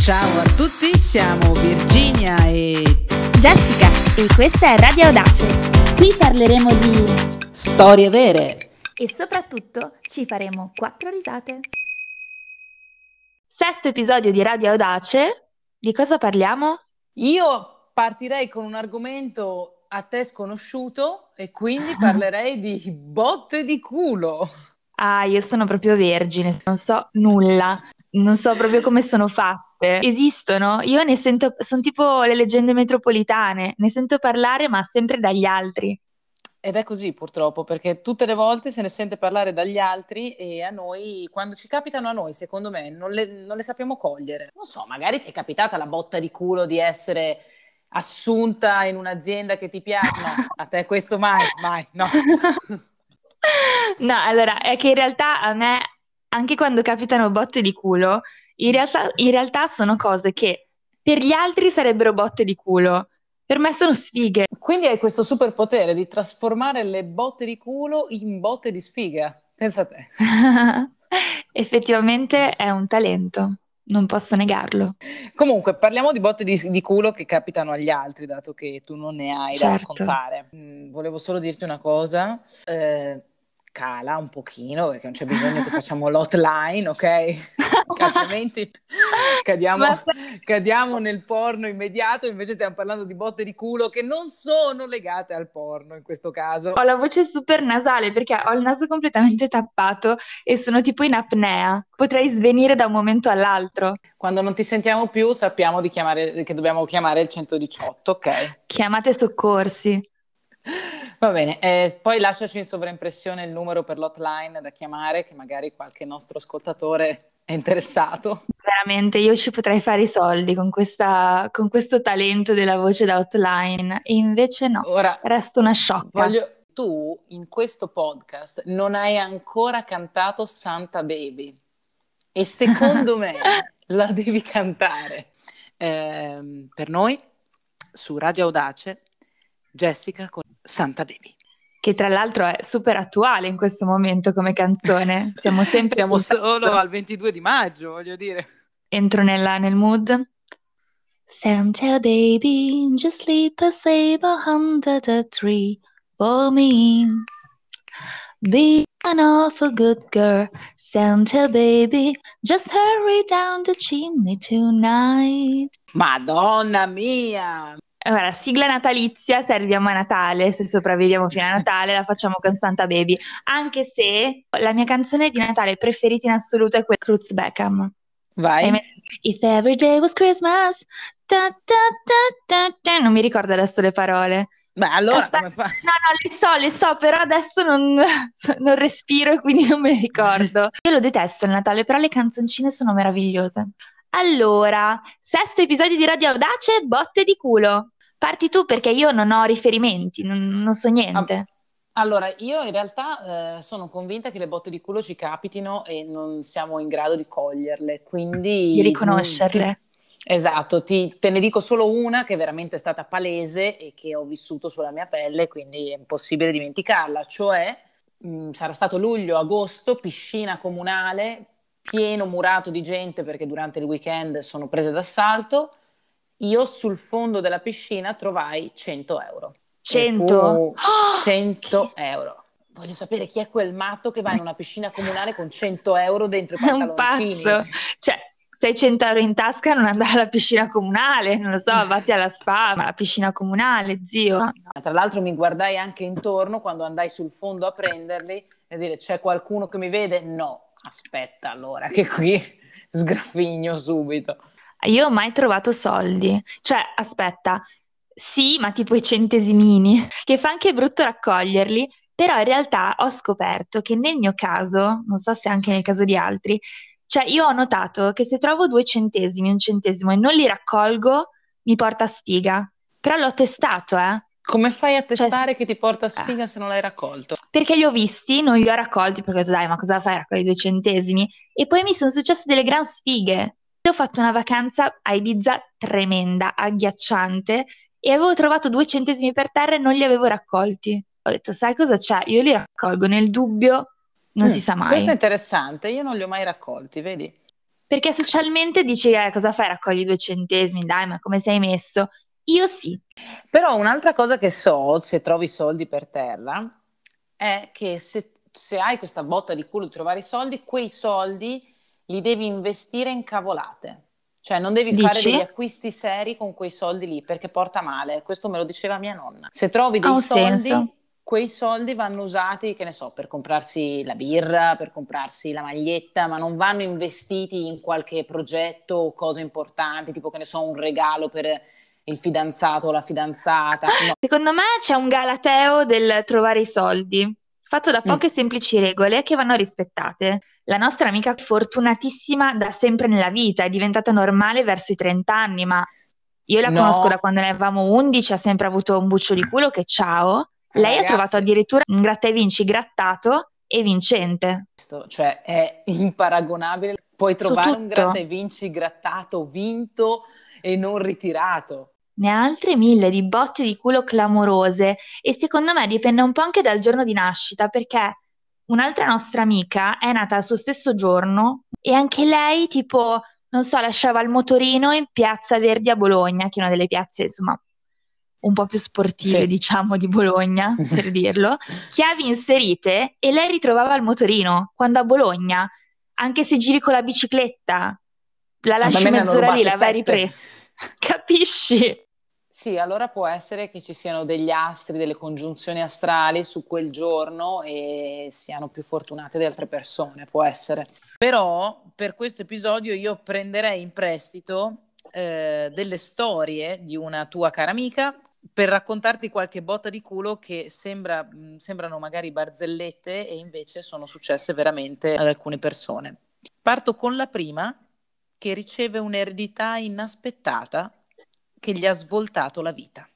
Ciao a tutti, siamo Virginia e Jessica e questa è Radio Audace. Qui parleremo di storie vere. e soprattutto ci faremo quattro risate. Sesto episodio di Radio Audace. Di cosa parliamo? Io partirei con un argomento a te sconosciuto e quindi parlerei di botte di culo. Ah, io sono proprio vergine, non so nulla, non so proprio come sono fatte. Esistono? Io ne sento, sono tipo le leggende metropolitane, ne sento parlare ma sempre dagli altri. Ed è così purtroppo, perché tutte le volte se ne sente parlare dagli altri e a noi, quando ci capitano a noi, secondo me, non le, non le sappiamo cogliere. Non so, magari ti è capitata la botta di culo di essere assunta in un'azienda che ti piace. No, a te questo mai, mai, no. No, allora, è che in realtà a me, anche quando capitano botte di culo, in realtà, in realtà sono cose che per gli altri sarebbero botte di culo, per me sono sfighe. Quindi hai questo superpotere di trasformare le botte di culo in botte di sfiga. Pensa a te. Effettivamente è un talento, non posso negarlo. Comunque, parliamo di botte di, di culo che capitano agli altri, dato che tu non ne hai da Certo. raccontare. Mm, volevo solo dirti una cosa. eh, cala un pochino perché non c'è bisogno che facciamo l'hotline, ok? Altrimenti cadiamo, Ma- cadiamo nel porno immediato, invece stiamo parlando di botte di culo che non sono legate al porno in questo caso. Ho la voce super nasale perché ho il naso completamente tappato e sono tipo in apnea. Potrei svenire da un momento all'altro. Quando non ti sentiamo più sappiamo di chiamare, che dobbiamo chiamare il 118, ok? Chiamate soccorsi. Va bene, eh, poi lasciaci in sovraimpressione il numero per l'hotline da chiamare, che magari qualche nostro ascoltatore è interessato. Veramente, io ci potrei fare i soldi con questa, con questo talento della voce da outline e invece no, Ora, resto una sciocca. voglio... tu in questo podcast non hai ancora cantato Santa Baby e secondo me la devi cantare Ehm, per noi su Radio Audace, Jessica con Santa Baby. Che tra l'altro è super attuale in questo momento come canzone. Siamo sempre Siamo solo al 22 di maggio, voglio dire. Entro nella- nel mood. Santa baby, just sleep a saber under the tree for me. Be an awful good girl, Santa baby. Just hurry down the chimney tonight. Madonna mia! Allora, sigla natalizia, se arriviamo a Natale, se sopravviviamo fino a Natale, la facciamo con Santa Baby. Anche se la mia canzone di Natale preferita in assoluto è quella di Cruz Beckham. Vai. If every day was Christmas, ta ta ta ta ta. Non mi ricordo adesso le parole. Beh, allora Aspetta, come fa? no, no, le so, le so, però adesso non, non respiro e quindi non me le ricordo. Io lo detesto il Natale, però le canzoncine sono meravigliose. Allora, sesto episodio di Radio Audace, botte di culo. Parti tu perché io non ho riferimenti, non, non so niente. Allora, io in realtà eh, sono convinta che le botte di culo ci capitino e non siamo in grado di coglierle, quindi... Di riconoscerle. ti- esatto, ti- te ne dico solo una che è veramente stata palese e che ho vissuto sulla mia pelle, quindi è impossibile dimenticarla, cioè mh, sarà stato luglio-agosto, piscina comunale, pieno murato di gente perché durante il weekend sono prese d'assalto. Io sul fondo della piscina trovai 100 euro. E 100? fu Oh, 100 euro. Voglio sapere chi è quel matto che va in una piscina comunale con 100 euro dentro i È un pantaloncini. pazzo. Cioè, 600 euro in tasca non andare alla piscina comunale, non lo so, vatti alla spa, ma la piscina comunale, zio. Tra l'altro mi guardai anche intorno quando andai sul fondo a prenderli e dire c'è qualcuno che mi vede? No, aspetta allora che qui sgraffigno subito. Io ho mai trovato soldi. Cioè, aspetta, sì, ma tipo i centesimini, che fa anche brutto raccoglierli, però in realtà ho scoperto che nel mio caso, non so se anche nel caso di altri, cioè io ho notato che se trovo due centesimi, un centesimo e non li raccolgo, mi porta sfiga. Però l'ho testato, eh. Come fai a Cioè, testare che ti porta sfiga se non l'hai raccolto? perché li ho visti, non li ho raccolti, perché ho detto, dai, ma cosa fai a raccogliere due centesimi? E poi mi sono successe delle gran sfighe. Ho fatto una vacanza a Ibiza tremenda, agghiacciante, e avevo trovato due centesimi per terra e non li avevo raccolti. Ho detto, sai cosa c'è? Io li raccolgo, nel dubbio non Mm, si sa mai. Questo è interessante, io non li ho mai raccolti, vedi? Perché socialmente dici, eh, cosa fai? Raccogli due centesimi, dai, ma come sei messo? Io sì. Però un'altra cosa che so, se trovi soldi per terra, è che se, se hai questa botta di culo di trovare i soldi, quei soldi li devi investire in cavolate. Cioè, non devi Dici? fare degli acquisti seri con quei soldi lì perché porta male. Questo me lo diceva mia nonna. Se trovi Ha dei un soldi, senso. Quei soldi vanno usati, che ne so, per comprarsi la birra, per comprarsi la maglietta, ma non vanno investiti in qualche progetto o cose importanti, tipo che ne so, un regalo per il fidanzato o la fidanzata. No. Secondo me c'è un galateo del trovare i soldi, fatto da Mm. poche semplici regole che vanno rispettate. La nostra amica fortunatissima da sempre nella vita, è diventata normale verso i 30 anni, ma io la No. conosco da quando ne avevamo 11, ha sempre avuto un buccio di culo che ciao. Lei ha Ragazzi. trovato addirittura un gratta e vinci grattato e vincente. Cioè è imparagonabile. Puoi trovare un gratta e vinci grattato, vinto e non ritirato. Ne ha altre mille di botte di culo clamorose e secondo me dipende un po' anche dal giorno di nascita perché un'altra nostra amica è nata al suo stesso giorno e anche lei tipo, non so, lasciava il motorino in Piazza Verdi a Bologna, che è una delle piazze insomma un po' più sportive Sì. diciamo di Bologna, per dirlo, chiavi inserite e lei ritrovava il motorino quando a Bologna, anche se giri con la bicicletta, la lasci mezz'ora lì, la vai ripresa. Capisci? Sì, allora può essere che ci siano degli astri, delle congiunzioni astrali su quel giorno e siano più fortunate di altre persone, può essere. Però per questo episodio io prenderei in prestito eh, delle storie di una tua cara amica per raccontarti qualche botta di culo che sembra- mh, sembrano magari barzellette e invece sono successe veramente ad alcune persone. Parto con la prima che riceve un'eredità inaspettata che gli ha svoltato la vita.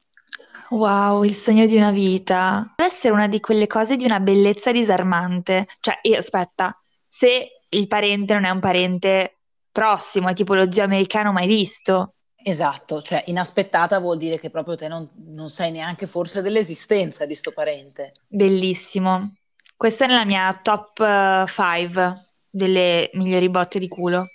Wow, il sogno di una vita. Deve essere una di quelle cose di una bellezza disarmante. Cioè, aspetta, se il parente non è un parente prossimo, è tipo lo zio americano mai visto. Esatto, cioè inaspettata vuol dire che proprio te non, non sai neanche forse dell'esistenza di sto parente. Bellissimo. Questa è nella mia top 5 delle migliori botte di culo.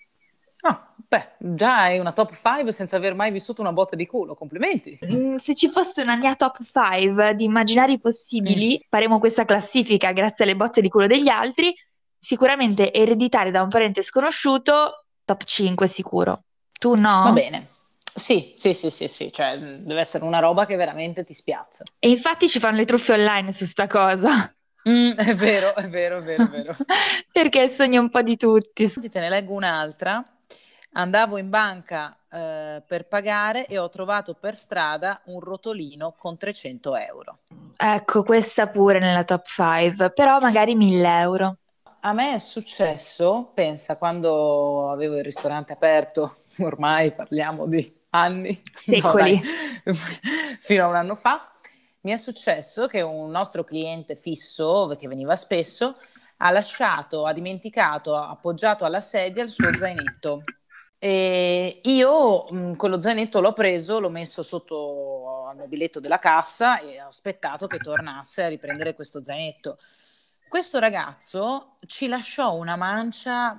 Ah, beh, già è una top 5 senza aver mai vissuto una botta di culo, complimenti. Mm, Se ci fosse una mia top 5 di immaginari possibili, faremo questa classifica grazie alle botte di culo degli altri. Sicuramente ereditare da un parente sconosciuto, top 5 sicuro. Tu no? Va bene. Sì, sì, sì, sì, sì, cioè deve essere una roba che veramente ti spiazza. E infatti ci fanno le truffe online su sta cosa, Mm, è vero, è vero, è vero, è vero. perché sogno un po' di tutti. Te ne leggo un'altra. Andavo in banca eh, per pagare e ho trovato per strada un rotolino con 300 euro. Ecco, questa pure nella top 5, però magari 1000 euro. A me è successo, pensa, quando avevo il ristorante aperto, ormai parliamo di anni, no, Secoli. dai, fino a un anno fa, mi è successo che un nostro cliente fisso, che veniva spesso, ha lasciato, ha dimenticato, appoggiato alla sedia il suo zainetto. E io mh, quello zainetto l'ho preso, l'ho messo sotto al mobiletto della cassa e ho aspettato che tornasse a riprendere questo zainetto. Questo ragazzo ci lasciò una mancia,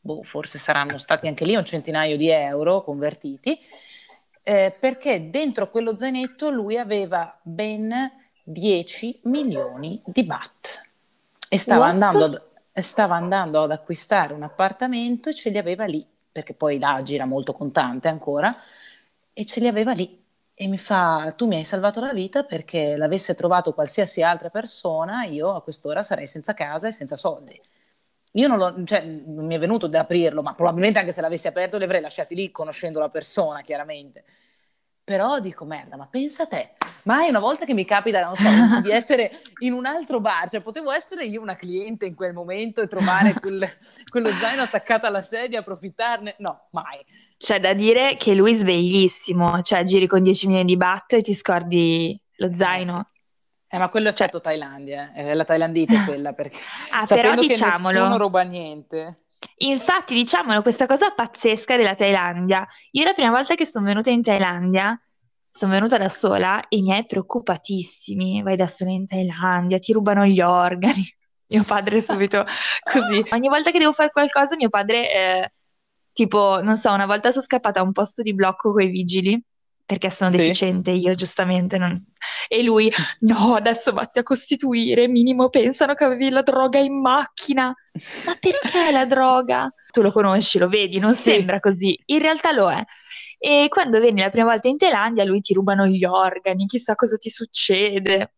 boh, forse saranno stati anche lì un centinaio di euro convertiti, eh, perché dentro quello zainetto lui aveva ben 10 milioni di baht e stava andando, ad, stava andando ad acquistare un appartamento e ce li aveva lì, perché poi là gira molto contante ancora, e ce li aveva lì. E mi fa, tu mi hai salvato la vita perché l'avesse trovato qualsiasi altra persona, io a quest'ora sarei senza casa e senza soldi. Io non, lo, cioè, non mi è venuto da aprirlo, ma probabilmente anche se l'avessi aperto li avrei lasciati lì conoscendo la persona, chiaramente. Però dico, merda, ma pensa a te, mai una volta che mi capita, so, di essere in un altro bar, cioè potevo essere io una cliente in quel momento e trovare quel- quello zaino attaccato alla sedia, approfittarne? No, mai. C'è da dire che lui è sveglissimo, cioè giri con 10 milioni di baht e ti scordi lo zaino. Eh, ma quello è Cioè- Thailandia, eh. È la thailandite quella, perché Ah, sapendo però che diciamolo. nessuno ruba niente. Infatti, diciamolo, questa cosa pazzesca della Thailandia. Io la prima volta che sono venuta in Thailandia, sono venuta da sola e i miei preoccupatissimi. Vai da sola in Thailandia, ti rubano gli organi. Mio padre subito così. Ogni volta che devo fare qualcosa, mio padre eh, Tipo, non so, una volta sono scappata a un posto di blocco con i vigili perché sono Sì. deficiente io, giustamente. non- E lui, no, adesso vatti a costituire, minimo pensano che avevi la droga in macchina. Ma perché la droga? Tu lo conosci, lo vedi, non Sì. sembra così, in realtà lo è. E quando vieni la prima volta in Thailandia, lui ti rubano gli organi, chissà cosa ti succede.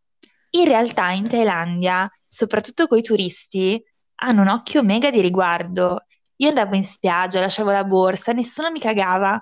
In realtà in Thailandia, soprattutto coi turisti, hanno un occhio mega di riguardo. Io andavo in spiaggia, lasciavo la borsa, nessuno mi cagava.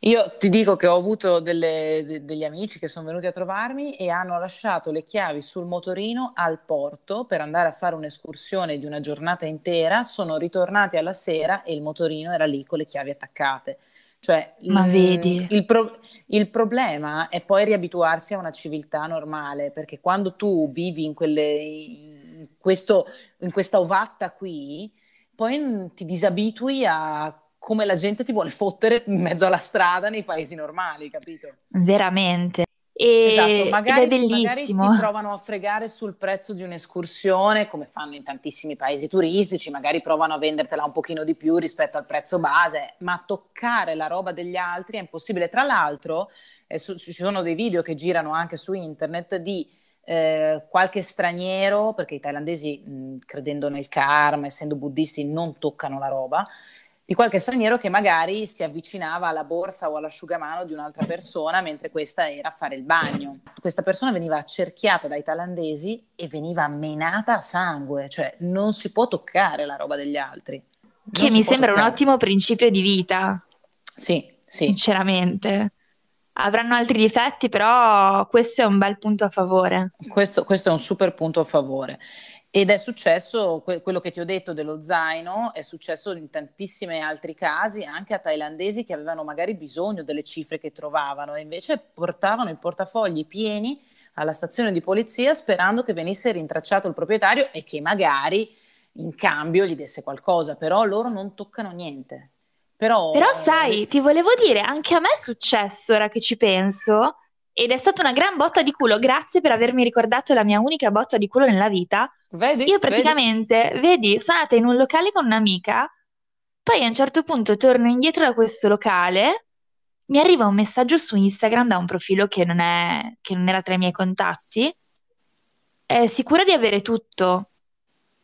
Io ti dico che ho avuto delle- de- degli amici che sono venuti a trovarmi e hanno lasciato le chiavi sul motorino al porto per andare a fare un'escursione di una giornata intera. Sono ritornati alla sera e il motorino era lì con le chiavi attaccate. Cioè, Ma mm, vedi? il, pro- il problema è poi riabituarsi a una civiltà normale, perché quando tu vivi in, quelle, in questo, in questa ovatta qui, poi mm, ti disabitui a come la gente ti vuole fottere in mezzo alla strada nei paesi normali, capito? Veramente. E- Esatto, ed è magari, magari bellissimo. ti provano a fregare sul prezzo di un'escursione, come fanno in tantissimi paesi turistici, magari provano a vendertela un pochino di più rispetto al prezzo base, ma toccare la roba degli altri è impossibile. Tra l'altro, eh, su- ci sono dei video che girano anche su internet di eh, qualche straniero, perché i thailandesi, mh, credendo nel karma, essendo buddisti, non toccano la roba, di qualche straniero che magari si avvicinava alla borsa o all'asciugamano di un'altra persona mentre questa era a fare il bagno. Questa persona veniva accerchiata dai thailandesi e veniva menata a sangue, cioè non si può toccare la roba degli altri. Non Che mi sembra un toccare. ottimo principio di vita, Sì, sì. sinceramente. Avranno altri difetti, però questo è un bel punto a favore. Questo, questo è un super punto a favore. Ed è successo, que- quello che ti ho detto dello zaino, è successo in tantissimi altri casi, anche a thailandesi che avevano magari bisogno delle cifre che trovavano e invece portavano i portafogli pieni alla stazione di polizia sperando che venisse rintracciato il proprietario e che magari in cambio gli desse qualcosa, però loro non toccano niente. Però, Però sai, ti volevo dire, anche a me è successo ora che ci penso, ed è stata una gran botta di culo. Grazie per avermi ricordato la mia unica botta di culo nella vita. vedi, Io vedi? praticamente, vedi, sono andata in un locale con un'amica, poi a un certo punto torno indietro da questo locale, mi arriva un messaggio su Instagram da un profilo che non è, che non era tra i miei contatti, è sicura di avere tutto?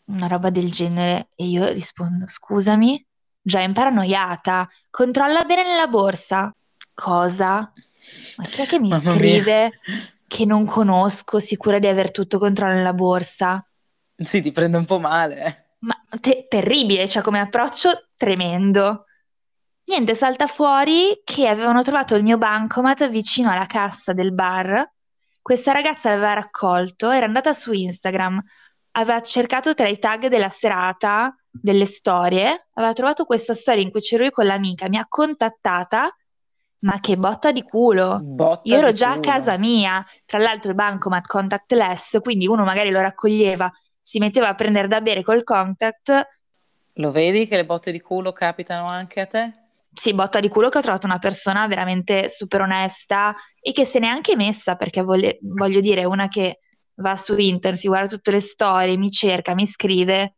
Una roba del genere. E io rispondo, scusami, già imparanoiata, controlla bene nella borsa. Cosa? Ma chi è che mi Mamma mia. scrive che non conosco, sicura di aver tutto controllo nella borsa? Sì, ti prende un po' male. eh. Ma te- terribile, cioè come approccio tremendo. Niente, salta fuori che avevano trovato il mio bancomat vicino alla cassa del bar. Questa ragazza l'aveva raccolto, era andata su Instagram, aveva cercato tra i tag della serata, delle storie, aveva trovato questa storia in cui c'ero io con l'amica, mi ha contattata, ma che botta di culo. Botta Io ero già a culo. casa mia, tra l'altro il bancomat contactless, quindi uno magari lo raccoglieva, si metteva a prendere da bere col contact. Lo vedi che le botte di culo capitano anche a te? Sì, botta di culo che ho trovato una persona veramente super onesta e che se n'è anche messa, perché voglia- voglio dire, una che va su internet, si guarda tutte le storie, mi cerca, mi scrive,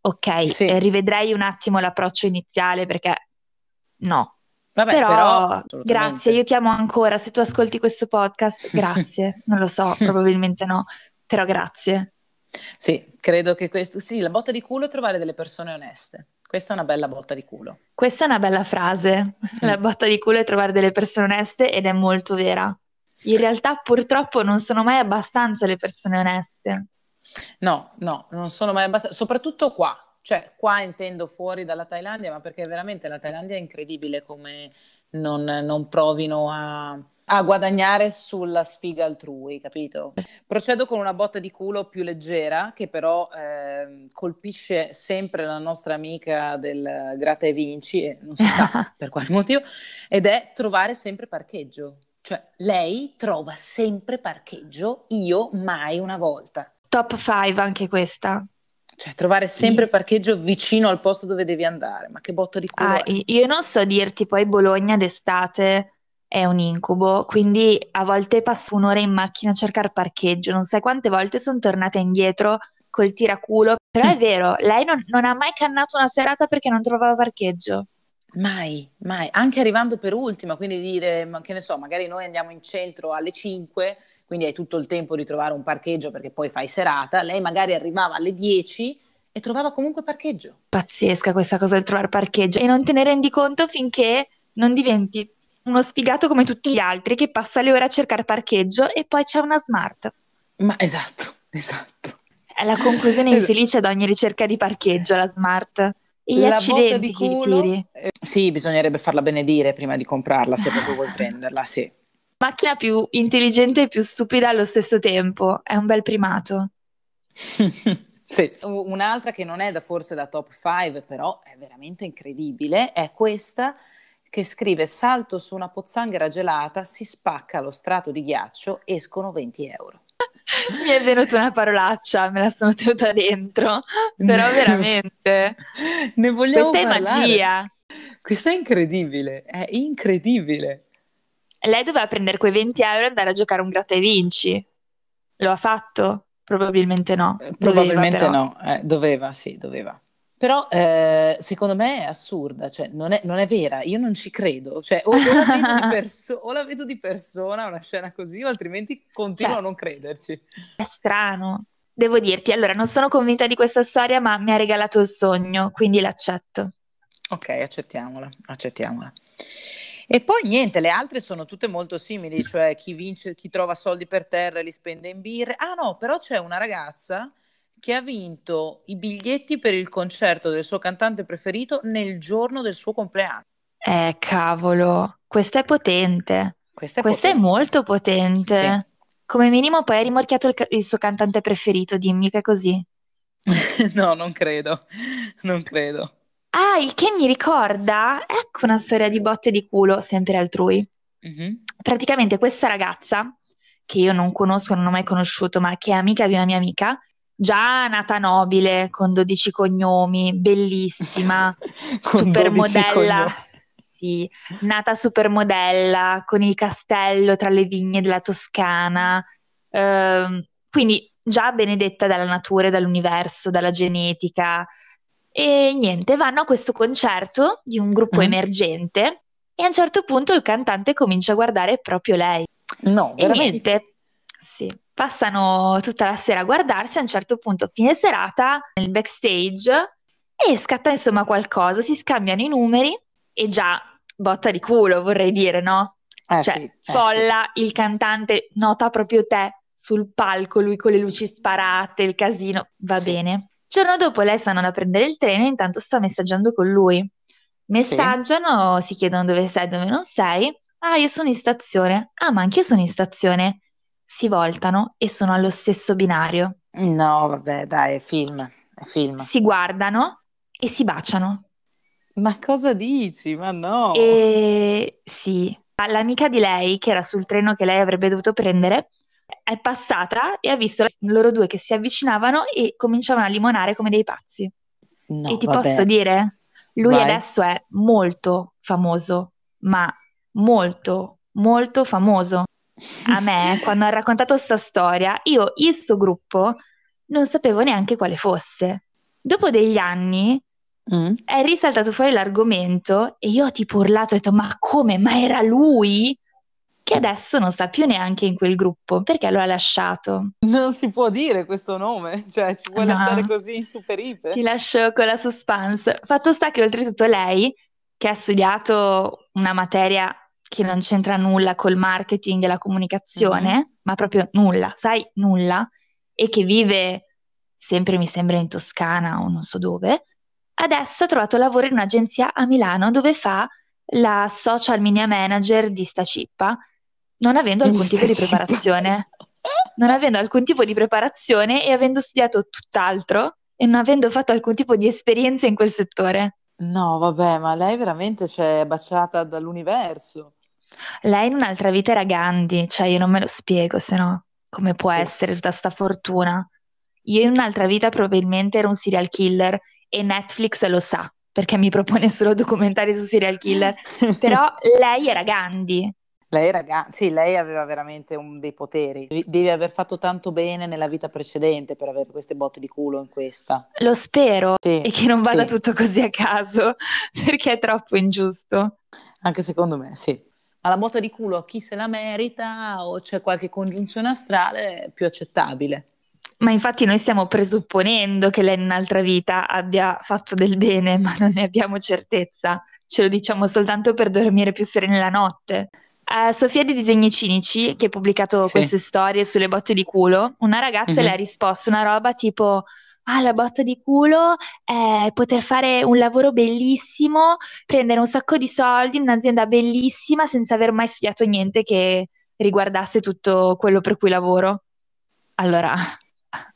ok, Sì. eh, rivedrei un attimo l'approccio iniziale perché no. Vabbè, Però, però, grazie, io ti amo ancora. Se tu ascolti questo podcast, grazie. Non lo so, probabilmente no, però grazie. Sì, credo che questo... Sì, la botta di culo è trovare delle persone oneste. Questa è una bella botta di culo. Questa è una bella frase. La botta di culo è trovare delle persone oneste ed è molto vera. In realtà, purtroppo, non sono mai abbastanza le persone oneste. No, no, non sono mai abbastanza, soprattutto qua, cioè qua intendo fuori dalla Thailandia, ma perché veramente la Thailandia è incredibile come non, non provino a, a guadagnare sulla sfiga altrui, capito? Procedo con una botta di culo più leggera, che però ehm, colpisce sempre la nostra amica del Gratta e Vinci, e non si sa per quale motivo, ed è trovare sempre parcheggio. Cioè, lei trova sempre parcheggio, io mai una volta. Top 5 anche questa. Cioè, trovare sempre Sì. parcheggio vicino al posto dove devi andare, ma che botta di culo Ah, io non so dirti, poi Bologna d'estate è un incubo, quindi a volte passo un'ora in macchina a cercare parcheggio, non sai quante volte sono tornata indietro col tiraculo, però è vero, lei non, non ha mai cannato una serata perché non trovava parcheggio. Mai, mai, anche arrivando per ultima, quindi dire, che ne so, magari noi andiamo in centro alle 5, quindi hai tutto il tempo di trovare un parcheggio perché poi fai serata, lei magari arrivava alle 10 e trovava comunque parcheggio. Pazzesca questa cosa del trovare parcheggio e non te ne rendi conto finché non diventi uno sfigato come tutti gli altri che passa le ore a cercare parcheggio e poi c'è una smart. Ma esatto, esatto. È la conclusione infelice di ogni ricerca di parcheggio, la smart. E gli La accidenti botta che culo, tiri. eh, sì, bisognerebbe farla benedire prima di comprarla, se proprio vuoi prenderla, sì. Macchina più intelligente e più stupida allo stesso tempo. È un bel primato. Sì. Un'altra che non è da, forse da top 5, però è veramente incredibile, è questa che scrive salto su una pozzanghera gelata, si spacca lo strato di ghiaccio, escono 20 euro. Mi è venuta una parolaccia, me la sono tenuta dentro. Però veramente. Ne vogliamo Questa è parlare? magia. Questa è incredibile, è incredibile. Lei doveva prendere quei 20 euro e andare a giocare un gratta e vinci. Lo ha fatto? Probabilmente no. Eh, Doveva, Probabilmente però. no, eh, doveva, sì, doveva. Però eh, secondo me è assurda, cioè non è, non è vera, io non ci credo. Cioè, o, o la vedo di perso- o la vedo di persona una scena così, o altrimenti continuo Cioè. a non crederci. È strano. Devo dirti, allora, non sono convinta di questa storia, ma mi ha regalato il sogno, quindi l'accetto. Ok, accettiamola, accettiamola. E poi niente, le altre sono tutte molto simili, cioè chi vince, chi trova soldi per terra e li spende in birre. Ah no, però c'è una ragazza che ha vinto i biglietti per il concerto del suo cantante preferito nel giorno del suo compleanno. Eh, cavolo, questa è potente. Questa è Questa è potente. molto potente. Come minimo poi ha rimorchiato il, il suo cantante preferito, dimmi che è così. No, non credo, non credo. Ah, il che mi ricorda, ecco una storia di botte di culo, sempre altrui. Mhm. Praticamente questa ragazza, che io non conosco, non ho mai conosciuto, ma che è amica di una mia amica, già nata nobile, con 12 cognomi, bellissima, Con 12 supermodella. cognomi. Sì, nata supermodella, con il castello tra le vigne della Toscana, ehm, quindi già benedetta dalla natura e dall'universo, dalla genetica. E niente, vanno a questo concerto di un gruppo Mhm. emergente e a un certo punto il cantante comincia a guardare proprio lei. No, E veramente. niente, sì, passano tutta la sera a guardarsi, a un certo punto, fine serata, nel backstage, e scatta insomma qualcosa, si scambiano i numeri e già botta di culo, vorrei dire, no? Eh Cioè, sì, eh sì. folla, il cantante nota proprio te sul palco, lui con le luci sparate, il casino, va Sì. bene. Giorno dopo lei sta andando a prendere il treno e intanto sta messaggiando con lui. Messaggiano, si chiedono dove sei, dove non sei. Ah, io sono in stazione. Ah, ma anch'io sono in stazione. Si voltano e sono allo stesso binario. No, vabbè, dai, è film, è film. Si guardano e si baciano. Ma cosa dici? Ma no. E sì, l'amica di lei, che era sul treno che lei avrebbe dovuto prendere, è passata e ha visto loro due che si avvicinavano e cominciavano a limonare come dei pazzi. No, E ti vabbè. posso dire, lui Vai. adesso è molto famoso, ma molto, molto famoso. A me, quando ha raccontato sta storia, io il suo gruppo non sapevo neanche quale fosse. Dopo degli anni Mm? è risaltato fuori l'argomento e io ho tipo urlato e ho detto: Ma come? Ma era lui? Che adesso non sta più neanche in quel gruppo perché lo ha lasciato. Non si può dire questo nome, cioè ci vuoi No. lasciare così in super iper? Ti lascio con la suspense. Fatto sta che oltretutto lei, che ha studiato una materia che non c'entra nulla col marketing e la comunicazione, ma proprio nulla, sai, nulla, e che vive sempre, mi sembra, in Toscana o non so dove, adesso ha trovato lavoro in un'agenzia a Milano dove fa la social media manager di sta cippa, non avendo alcun tipo di preparazione. Non avendo alcun tipo di preparazione e avendo studiato tutt'altro e non avendo fatto alcun tipo di esperienza in quel settore. No, vabbè, ma lei veramente c'è baciata dall'universo. Lei in un'altra vita era Gandhi, cioè io non me lo spiego, se no, come può Sì. essere tutta sta fortuna? Io in un'altra vita probabilmente ero un serial killer e Netflix lo sa, perché mi propone solo documentari su serial killer, però lei era Gandhi. Lei, ragazzi, sì, lei aveva veramente un, dei poteri. Devi aver fatto tanto bene nella vita precedente per avere queste botte di culo in questa. Lo spero sì, e che non vada sì. tutto così a caso, perché è troppo ingiusto. Anche secondo me, sì. Ma la botta di culo a chi se la merita o c'è qualche congiunzione astrale più accettabile. Ma infatti noi stiamo presupponendo che lei in un'altra vita abbia fatto del bene, ma non ne abbiamo certezza. Ce lo diciamo soltanto per dormire più sereni la notte. Uh, Sofia di Disegni Cinici, che ha pubblicato sì. queste storie sulle botte di culo, una ragazza mm-hmm. le ha risposto una roba tipo: Ah, la botta di culo è poter fare un lavoro bellissimo, prendere un sacco di soldi in un'azienda bellissima senza aver mai studiato niente che riguardasse tutto quello per cui lavoro. Allora,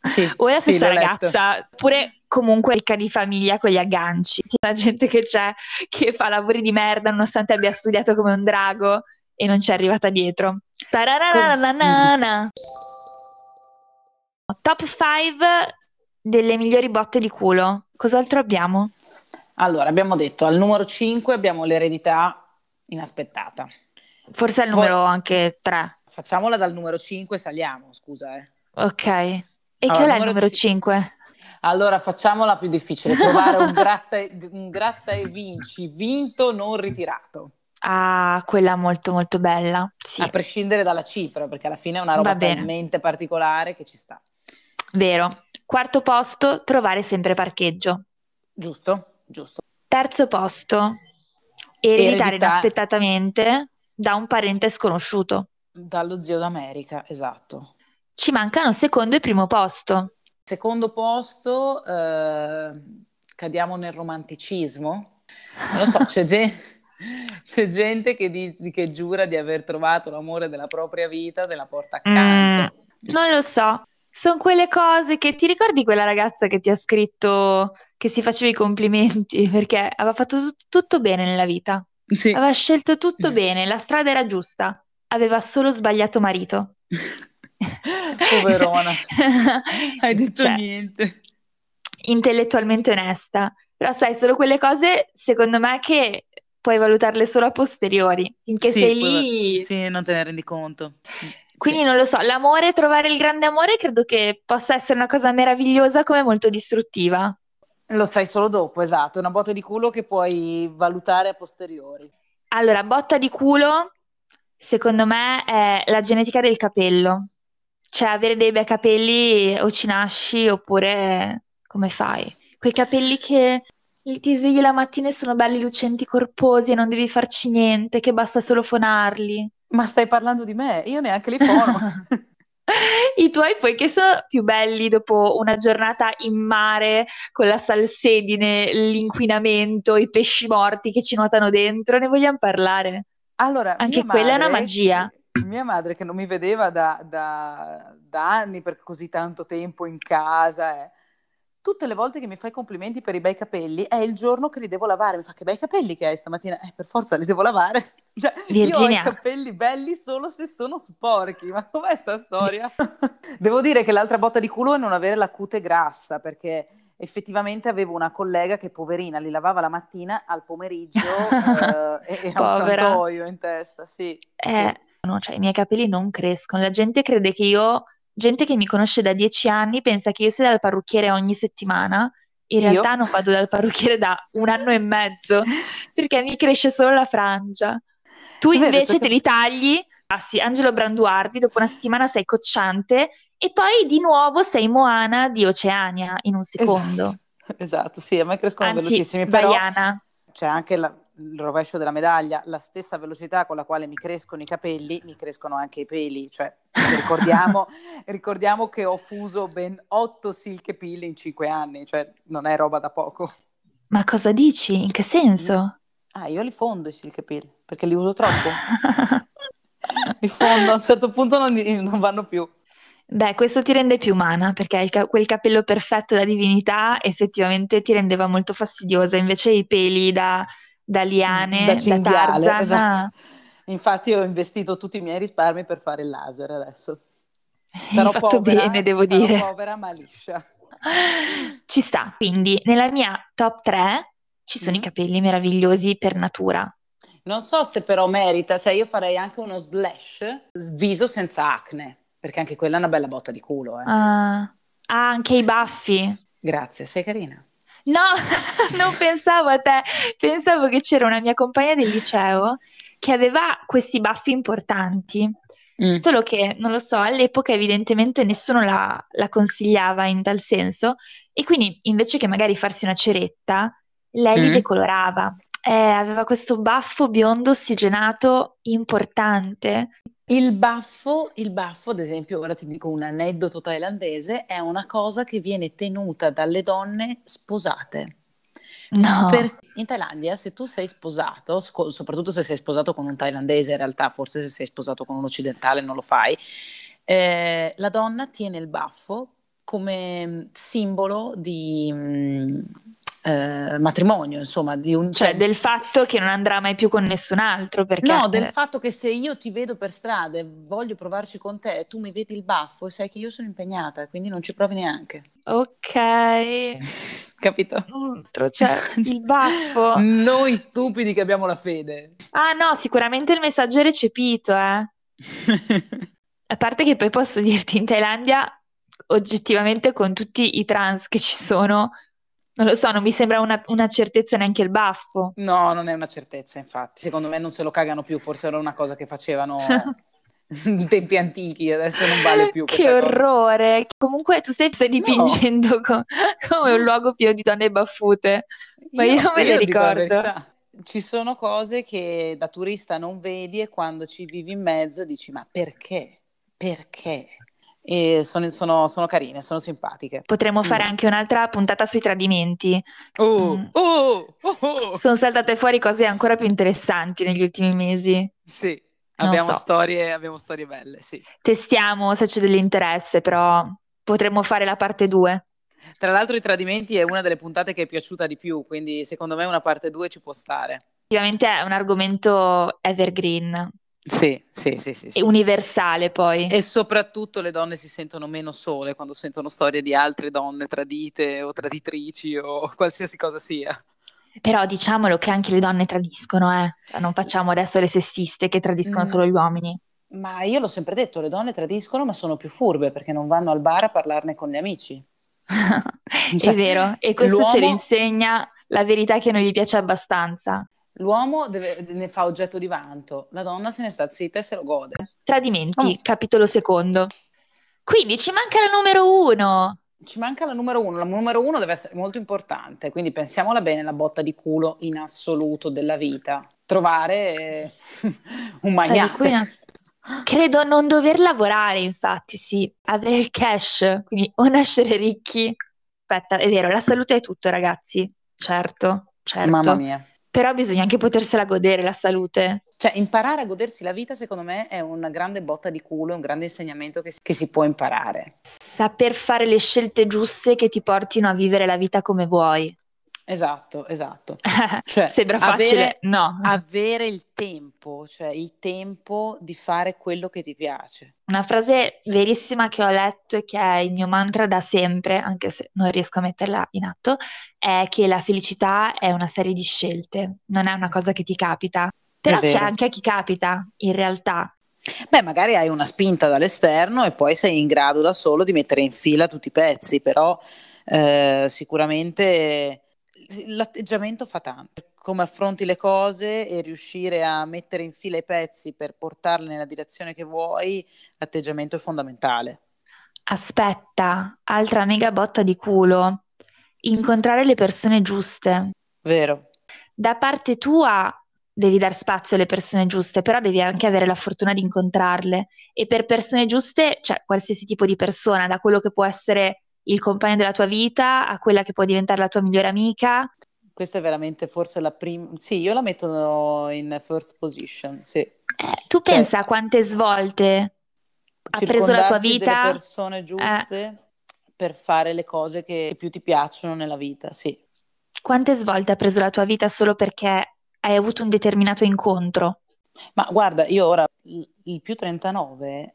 sì, o è la stessa sì, ragazza, oppure comunque ricca di famiglia con gli agganci. La gente che c'è che fa lavori di merda nonostante abbia studiato come un drago e non ci è arrivata dietro. Top 5 delle migliori botte di culo. Cos'altro abbiamo? Allora, abbiamo detto al numero 5 abbiamo l'eredità inaspettata. Forse al numero Poi, anche 3. Facciamola dal numero 5, saliamo, scusa. Eh. Ok. E allora, qual è il numero 5? Allora facciamola più difficile, trovare un gratta, un gratta e vinci, vinto non ritirato. Ah, quella molto molto bella. Sì. A prescindere dalla cifra, perché alla fine è una roba talmente particolare che ci sta. Vero. Quarto posto, trovare sempre parcheggio. Giusto, giusto. Terzo posto, ereditare Eredità... inaspettatamente da un parente sconosciuto. Dallo zio d'America, esatto. Ci mancano secondo e primo posto. Secondo posto, eh, cadiamo nel romanticismo. Non lo so, c'è gente... C'è gente che, dice, che giura di aver trovato l'amore della propria vita nella porta accanto. Mm, non lo so. Sono quelle cose che ti ricordi quella ragazza che ti ha scritto che si faceva i complimenti perché aveva fatto tutto, tutto bene nella vita. Sì. Aveva scelto tutto bene, la strada era giusta, aveva solo sbagliato marito. Poverona, hai detto cioè, niente. Intellettualmente onesta, però sai, sono quelle cose secondo me che puoi valutarle solo a posteriori, finché sì, sei lì... Sì, non te ne rendi conto. Quindi sì. non lo so, l'amore, trovare il grande amore credo che possa essere una cosa meravigliosa come molto distruttiva. Lo sai solo dopo, esatto, una botta di culo che puoi valutare a posteriori. Allora, botta di culo, secondo me, è la genetica del capello. Cioè, avere dei bei capelli o ci nasci oppure come fai? Quei capelli che ti svegli la mattina e sono belli lucenti, corposi e non devi farci niente, che basta solo fonarli. Ma stai parlando di me? Io neanche li fono. I tuoi poi che sono più belli dopo una giornata in mare con la salsedine, l'inquinamento, i pesci morti che ci nuotano dentro, ne vogliamo parlare? Allora, anche quella madre, è una magia. Mia madre che non mi vedeva da, da, da anni per così tanto tempo in casa, eh tutte le volte che mi fai complimenti per i bei capelli è il giorno che li devo lavare. Mi fa che bei capelli che hai stamattina. Eh, per forza li devo lavare. Cioè, io ho i capelli belli solo se sono sporchi. Ma com'è sta storia? devo dire che l'altra botta di culo è non avere la cute grassa, perché effettivamente avevo una collega che poverina li lavava la mattina al pomeriggio eh, e, e ha un santoio in testa, sì. Eh, sì. No, cioè, i miei capelli non crescono. La gente crede che io gente che mi conosce da dieci anni pensa che io sia dal parrucchiere ogni settimana. In io? realtà non vado dal parrucchiere da un anno e mezzo perché mi cresce solo la frangia. Tu invece te li tagli, passi Angelo Branduardi, dopo una settimana sei cocciante e poi di nuovo sei Moana di Oceania in un secondo. Esatto, esatto sì, a me crescono Anzi, velocissimi, però Baiana. c'è anche la, il rovescio della medaglia, la stessa velocità con la quale mi crescono i capelli, mi crescono anche i peli. Cioè, ricordiamo, ricordiamo che ho fuso ben otto silk peel in cinque anni, cioè non è roba da poco. Ma cosa dici? In che senso? Ah, io li fondo i silk peel, perché li uso troppo. li fondo, a un certo punto non, non vanno più. Beh, questo ti rende più umana, perché ca- quel capello perfetto da divinità effettivamente ti rendeva molto fastidiosa, invece i peli da da liane, da, da Tarzan. Esatto. Infatti ho investito tutti i miei risparmi per fare il laser adesso. Sarò Hai fatto povera, bene, devo sarò dire. povera ma liscia. Ci sta, quindi nella mia top 3 ci sono mm. i capelli meravigliosi per natura. Non so se però merita, cioè io farei anche uno slash viso senza acne, perché anche quella è una bella botta di culo. Eh. Ah, ah, anche i baffi. Grazie, sei carina. No, non pensavo a te, pensavo che c'era una mia compagna del liceo che aveva questi baffi importanti, mm. solo che, non lo so, all'epoca evidentemente nessuno la, la, consigliava in tal senso e quindi invece che magari farsi una ceretta, lei mm. li decolorava. Eh, aveva questo baffo biondo ossigenato importante. Il baffo, il baffo, ad esempio, ora ti dico un aneddoto thailandese, è una cosa che viene tenuta dalle donne sposate. No. Per, in Thailandia, se tu sei sposato, sco- soprattutto se sei sposato con un thailandese, in realtà, forse se sei sposato con un occidentale non lo fai, eh, la donna tiene il baffo come mm, simbolo di, mm, eh, matrimonio, insomma, di un... Cioè, cioè, del fatto che non andrà mai più con nessun altro, perché... No, del fatto che se io ti vedo per strada e voglio provarci con te e tu mi vedi il baffo, sai che io sono impegnata, quindi non ci provi neanche. Ok. Capito? Cioè, il baffo. Noi stupidi che abbiamo la fede. Ah no, sicuramente il messaggio è recepito, eh. A parte che poi posso dirti, in Thailandia, oggettivamente con tutti i trans che ci sono, non lo so, non mi sembra una, una, certezza neanche il baffo. No, non è una certezza, infatti. Secondo me non se lo cagano più, forse era una cosa che facevano in tempi antichi, adesso non vale più. Che orrore! Cosa. Comunque tu stai, stai dipingendo no. co- come un luogo pieno di donne baffute, ma io, io me io le ricordo. Ci sono cose che da turista non vedi e quando ci vivi in mezzo dici ma perché? Perché? E sono, sono, sono, carine, sono simpatiche. Potremmo mm. fare anche un'altra puntata sui tradimenti. Oh, mm. oh, oh, sono saltate fuori cose ancora più interessanti negli ultimi mesi. Sì, abbiamo, so. storie, abbiamo storie belle, sì. Testiamo se c'è dell'interesse, però potremmo fare la parte 2. Tra l'altro i tradimenti è una delle puntate che è piaciuta di più, quindi secondo me una parte 2 ci può stare. Effettivamente è un argomento evergreen, sì, sì, sì, sì, sì. universale poi. E soprattutto le donne si sentono meno sole quando sentono storie di altre donne tradite o traditrici o qualsiasi cosa sia. Però diciamolo che anche le donne tradiscono, eh. Cioè, non facciamo adesso le sessiste che tradiscono mm. solo gli uomini. Ma io l'ho sempre detto, le donne tradiscono ma sono più furbe perché non vanno al bar a parlarne con gli amici. È vero, e questo l'uomo... ce lo insegna la verità che non gli piace abbastanza. L'uomo deve, ne fa oggetto di vanto, la donna se ne sta zitta e se lo gode. Tradimenti, oh. capitolo secondo. Quindi ci manca la numero uno. Ci manca la numero uno. La numero uno deve essere molto importante, quindi pensiamola bene, la botta di culo in assoluto della vita. Trovare un magnate. Credo non dover lavorare, infatti, sì. Avere il cash, quindi o nascere ricchi. Aspetta, è vero, la salute è tutto, ragazzi. Certo, certo. Mamma mia. Però bisogna anche potersela godere la salute. Cioè, imparare a godersi la vita, secondo me, è una grande botta di culo, è un grande insegnamento che, che si può imparare. Saper fare le scelte giuste che ti portino a vivere la vita come vuoi. Esatto, esatto. Cioè, Sembra facile, avere, no. Avere il tempo, cioè il tempo di fare quello che ti piace. Una frase verissima che ho letto e che è il mio mantra da sempre, anche se non riesco a metterla in atto, è che la felicità è una serie di scelte, non è una cosa che ti capita. Però c'è anche a chi capita, in realtà. Beh, magari hai una spinta dall'esterno e poi sei in grado da solo di mettere in fila tutti i pezzi, però eh, sicuramente l'atteggiamento fa tanto. Come affronti le cose e riuscire a mettere in fila i pezzi per portarli nella direzione che vuoi, l'atteggiamento è fondamentale. Aspetta, altra mega botta di culo. Incontrare le persone giuste. Vero. Da parte tua devi dar spazio alle persone giuste, però devi anche avere la fortuna di incontrarle. E per persone giuste, cioè qualsiasi tipo di persona, da quello che può essere il compagno della tua vita a quella che può diventare la tua migliore amica. Questa è veramente forse la prima. Sì, io la metto in first position. Sì. Eh, tu cioè, pensa a quante svolte ha preso la tua vita? delle persone giuste eh. per fare le cose che più ti piacciono nella vita, sì. Quante svolte ha preso la tua vita solo perché hai avuto un determinato incontro? Ma guarda, io ora il più 39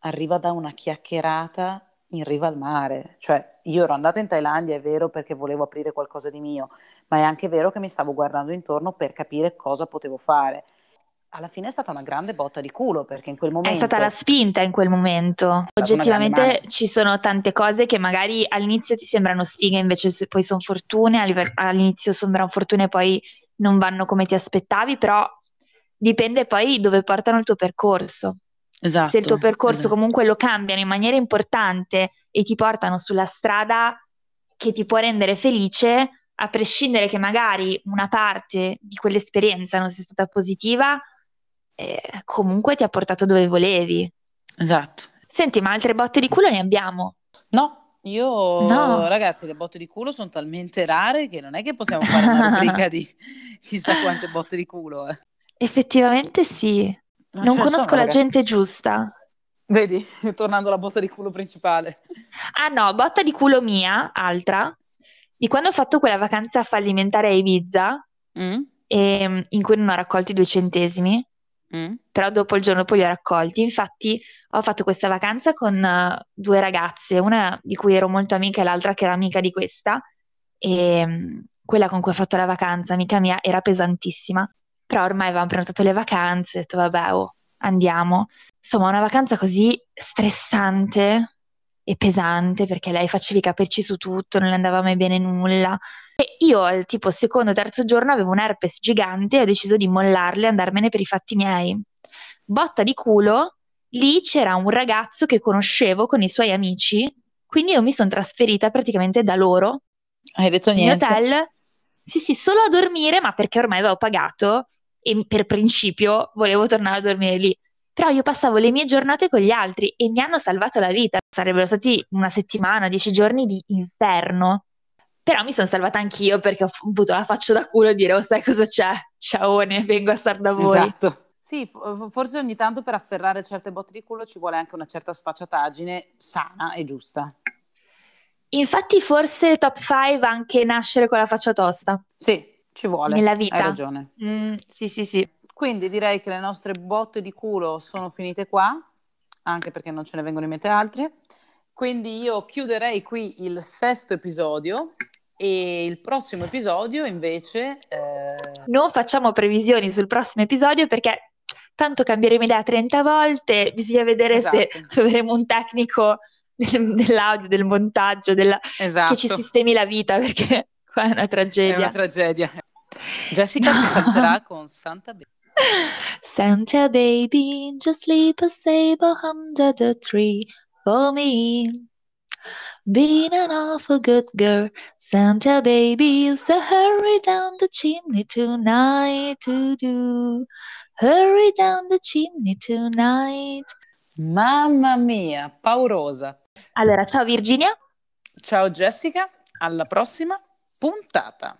arriva da una chiacchierata in riva al mare. Cioè, io ero andata in Thailandia, è vero, perché volevo aprire qualcosa di mio, ma è anche vero che mi stavo guardando intorno per capire cosa potevo fare. Alla fine è stata una grande botta di culo perché in quel momento... È stata la spinta in quel momento. Oggettivamente ci sono tante cose che magari all'inizio ti sembrano sfighe, invece poi sono fortune, all'inizio sembrano fortune e poi non vanno come ti aspettavi, però dipende poi dove portano il tuo percorso. Esatto, Se il tuo percorso esatto. comunque lo cambiano in maniera importante e ti portano sulla strada che ti può rendere felice, a prescindere che magari una parte di quell'esperienza non sia stata positiva, eh, comunque ti ha portato dove volevi. Esatto. Senti, ma altre botte di culo ne abbiamo? No, io No. ragazzi, le botte di culo sono talmente rare che non è che possiamo fare una rubrica di chissà quante botte di culo. eh. Effettivamente sì. Non Non conosco la ragazzi. gente giusta. Vedi, tornando alla botta di culo principale. Ah no, botta di culo mia, altra, di quando ho fatto quella vacanza fallimentare a Ibiza, Mm? ehm, in cui non ho raccolto i due centesimi, Mm? però dopo il giorno poi li ho raccolti. Infatti ho fatto questa vacanza con eh, due ragazze, una di cui ero molto amica e l'altra che era amica di questa, e mm, quella con cui ho fatto la vacanza, amica mia, era pesantissima, però ormai avevamo prenotato le vacanze, ho detto vabbè, oh, andiamo. Insomma, una vacanza così stressante e pesante perché lei faceva i capricci su tutto, non le andava mai bene nulla. E io al tipo secondo o terzo giorno avevo un herpes gigante e ho deciso di mollarle e andarmene per i fatti miei. Botta di culo, lì c'era un ragazzo che conoscevo con i suoi amici, quindi io mi sono trasferita praticamente da loro Hai detto in niente? hotel. Sì, sì, solo a dormire, ma perché ormai avevo pagato e per principio volevo tornare a dormire lì. Però io passavo le mie giornate con gli altri e mi hanno salvato la vita. Sarebbero stati una settimana, dieci giorni di inferno. Però mi sono salvata anch'io perché ho avuto la faccia da culo e dire, oh, sai cosa c'è? Ciaone, vengo a star da voi. Esatto. Sì, fo- forse ogni tanto per afferrare certe botte di culo ci vuole anche una certa sfacciataggine sana e giusta. Infatti forse top 5 anche nascere con la faccia tosta. Sì, ci vuole. Nella vita. Hai ragione. Mm, sì, sì, sì. Quindi direi che le nostre botte di culo sono finite qua, anche perché non ce ne vengono in mente altre. Quindi io chiuderei qui il sesto episodio e il prossimo episodio invece... eh, Non facciamo previsioni sul prossimo episodio perché tanto cambieremo idea 30 volte, bisogna vedere se Esatto. troveremo un tecnico del- dell'audio, del montaggio, della- Esatto, che ci sistemi la vita perché qua è una è tragedia. una tragedia. Jessica No. ci saluterà con Santa Be- Santa baby, just sleep a sable under the tree for me. Being an awful good girl, Santa baby, so hurry down the chimney tonight to do. Hurry down the chimney tonight. Mamma mia, paurosa. Allora, ciao Virginia. Ciao Jessica, alla prossima puntata.